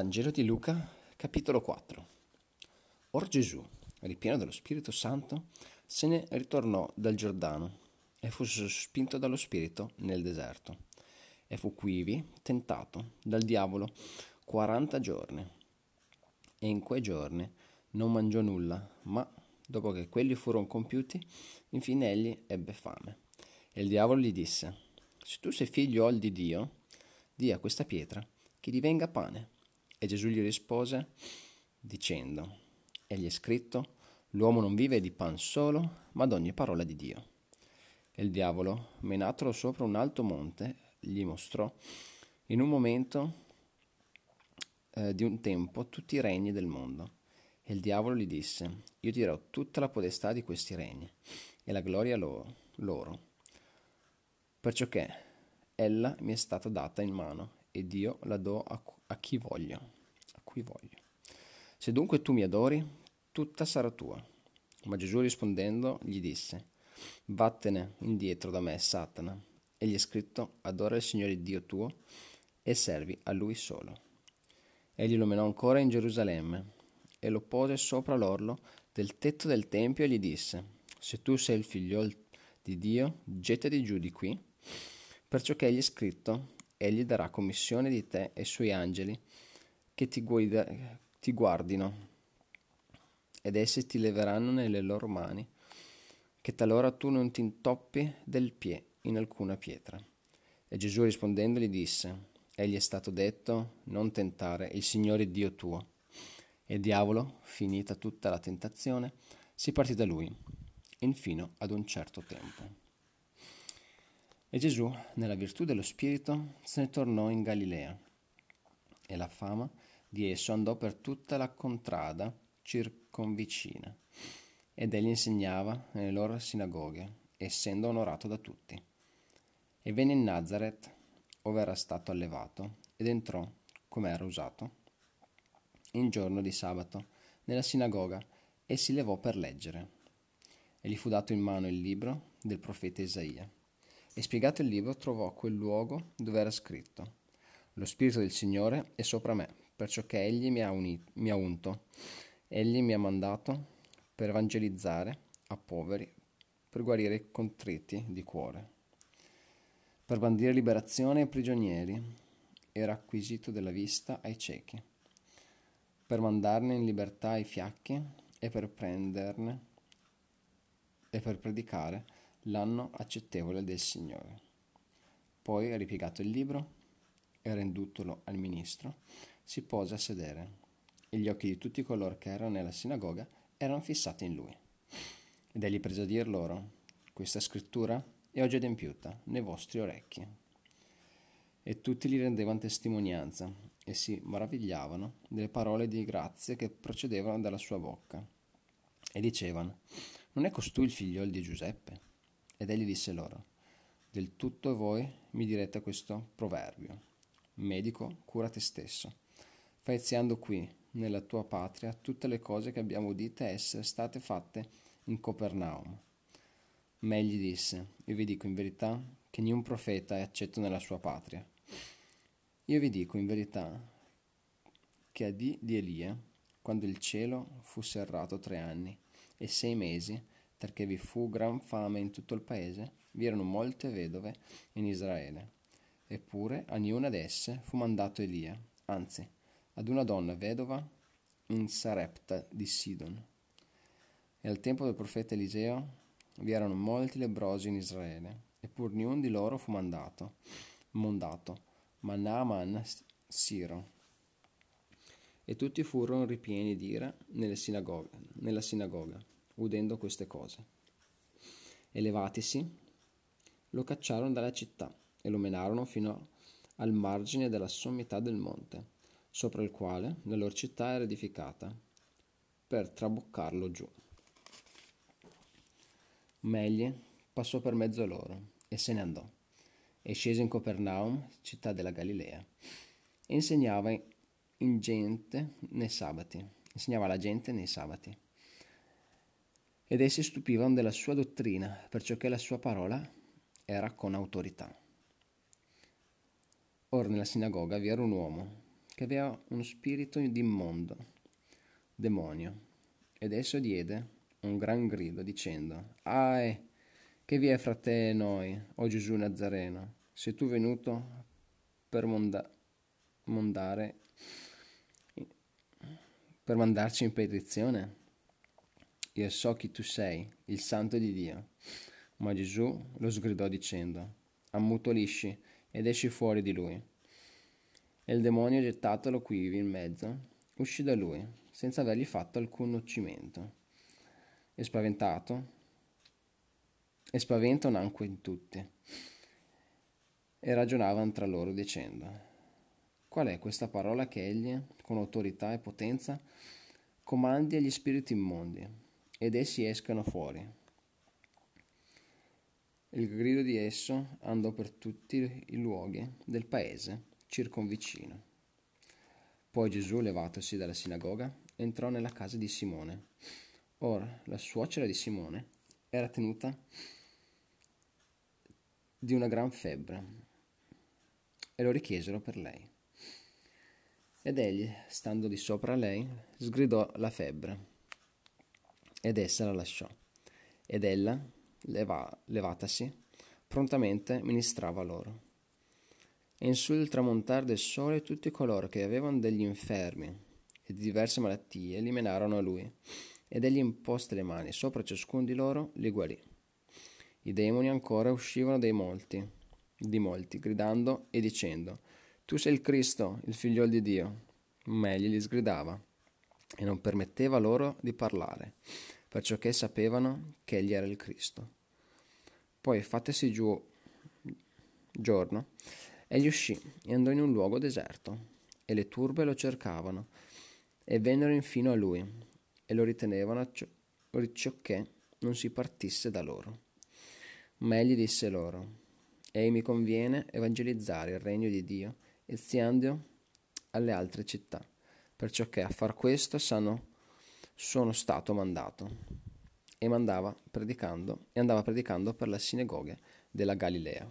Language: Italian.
Vangelo di Luca, capitolo 4. Or Gesù, ripieno dello Spirito Santo, se ne ritornò dal Giordano e fu sospinto dallo Spirito nel deserto. E fu quivi tentato dal diavolo quaranta giorni. E in quei giorni non mangiò nulla, ma dopo che quelli furono compiuti, infine egli ebbe fame. E il diavolo gli disse, se tu sei figlio di Dio, di a questa pietra che divenga pane. E Gesù gli rispose dicendo, egli è scritto, l'uomo non vive di pan solo, ma d'ogni parola di Dio. E il diavolo, menatolo sopra un alto monte, gli mostrò in un momento eh, di un tempo tutti i regni del mondo. E il diavolo gli disse, io ti darò tutta la podestà di questi regni e la gloria loro, loro perciò che ella mi è stata data in mano ed io la do a, a chi voglio, a cui voglio. Se dunque tu mi adori, tutta sarà tua. Ma Gesù rispondendo gli disse, vattene indietro da me, Satana. Egli è scritto, adora il Signore Dio tuo e servi a Lui solo. Egli lo menò ancora in Gerusalemme e lo pose sopra l'orlo del tetto del Tempio e gli disse, se tu sei il figlio di Dio, gettati giù di qui, perciò che egli è scritto, egli darà commissione di te e suoi angeli che ti, guida, ti guardino, ed essi ti leveranno nelle loro mani, che talora tu non ti intoppi del piede in alcuna pietra. E Gesù rispondendo gli disse, Egli è stato detto, non tentare il Signore Dio tuo. E il diavolo, finita tutta la tentazione, si partì da lui, infino ad un certo tempo. E Gesù, nella virtù dello Spirito, se ne tornò in Galilea, e la fama di esso andò per tutta la contrada circonvicina, ed egli insegnava nelle loro sinagoghe, essendo onorato da tutti. E venne in Nazareth, ove era stato allevato, ed entrò, come era usato, in giorno di sabato, nella sinagoga, e si levò per leggere. E gli fu dato in mano il libro del profeta Isaia e spiegato il libro trovò quel luogo dove era scritto Lo Spirito del Signore è sopra me, perciò che Egli mi ha, unito, mi ha unto, Egli mi ha mandato per evangelizzare a poveri, per guarire i contriti di cuore, per bandire liberazione ai prigionieri e racquisito della vista ai ciechi, per mandarne in libertà ai fiacchi e per prenderne e per predicare l'anno accettevole del Signore. Poi, ripiegato il libro e rendutolo al ministro, si pose a sedere e gli occhi di tutti coloro che erano nella sinagoga erano fissati in lui. Ed egli prese a dir loro, questa scrittura è oggi adempiuta nei vostri orecchi. E tutti gli rendevano testimonianza e si maravigliavano delle parole di grazia che procedevano dalla sua bocca. E dicevano, non è costui il figliol di Giuseppe? Ed egli disse loro, del tutto voi mi direte questo proverbio, medico, cura te stesso, fai eziando qui, nella tua patria, tutte le cose che abbiamo udite essere state fatte in Copernaum. Ma egli disse, io vi dico in verità che niun profeta è accetto nella sua patria. Io vi dico in verità che a dì di Elia, quando il cielo fu serrato tre anni e sei mesi, perché vi fu gran fame in tutto il paese, vi erano molte vedove in Israele. Eppure a niuna d'esse fu mandato Elia, anzi, ad una donna vedova in Sarepta di Sidon. E al tempo del profeta Eliseo vi erano molti lebrosi in Israele, eppur niun di loro fu mandato, mondato, ma Naaman Siro. E tutti furono ripieni nella sinagoga, nella sinagoga udendo queste cose. E levatisi, lo cacciarono dalla città e lo menarono fino al margine della sommità del monte, sopra il quale la loro città era edificata, per traboccarlo giù. Ma egli passò per mezzo a loro e se ne andò, e scese in Copernaum, città della Galilea, e insegnava in gente nei sabati, insegnava la gente nei sabati ed essi stupivano della sua dottrina, perciò che la sua parola era con autorità. Ora nella sinagoga vi era un uomo che aveva uno spirito immondo, demonio, ed esso diede un gran grido dicendo, Ae, che vi è fra te e noi, o Gesù Nazareno? Sei tu venuto per monda- mondare, per mandarci in petizione? Io so chi tu sei, il santo di Dio. Ma Gesù lo sgridò dicendo, ammutolisci ed esci fuori di lui. E il demonio, gettatolo quivi in mezzo, uscì da lui, senza avergli fatto alcun nocimento. E spaventato, e spavento nacque in tutti. E ragionavano tra loro dicendo, qual è questa parola che egli, con autorità e potenza, comandi agli spiriti immondi? Ed essi escano fuori. Il grido di esso andò per tutti i luoghi del paese circonvicino. Poi Gesù, levatosi dalla sinagoga, entrò nella casa di Simone. Ora la suocera di Simone era tenuta di una gran febbre e lo richiesero per lei. Ed egli, stando di sopra a lei, sgridò la febbre ed essa la lasciò. Ed ella, leva, levatasi, prontamente ministrava loro. E in sul tramontare del sole tutti coloro che avevano degli infermi e di diverse malattie li menarono a lui, ed egli imposte le mani sopra ciascuno di loro, li guarì. I demoni ancora uscivano dai molti, di molti, gridando e dicendo, Tu sei il Cristo, il figlio di Dio. Ma egli li sgridava e non permetteva loro di parlare, perciò che sapevano che egli era il Cristo. Poi, fatesi giù giorno, egli uscì e andò in un luogo deserto, e le turbe lo cercavano, e vennero infino a lui, e lo ritenevano che non si partisse da loro. Ma egli disse loro, Ei mi conviene evangelizzare il regno di Dio, e stiando alle altre città perciò che a far questo sanno, sono stato mandato. E, predicando, e andava predicando per le sinagoghe della Galilea.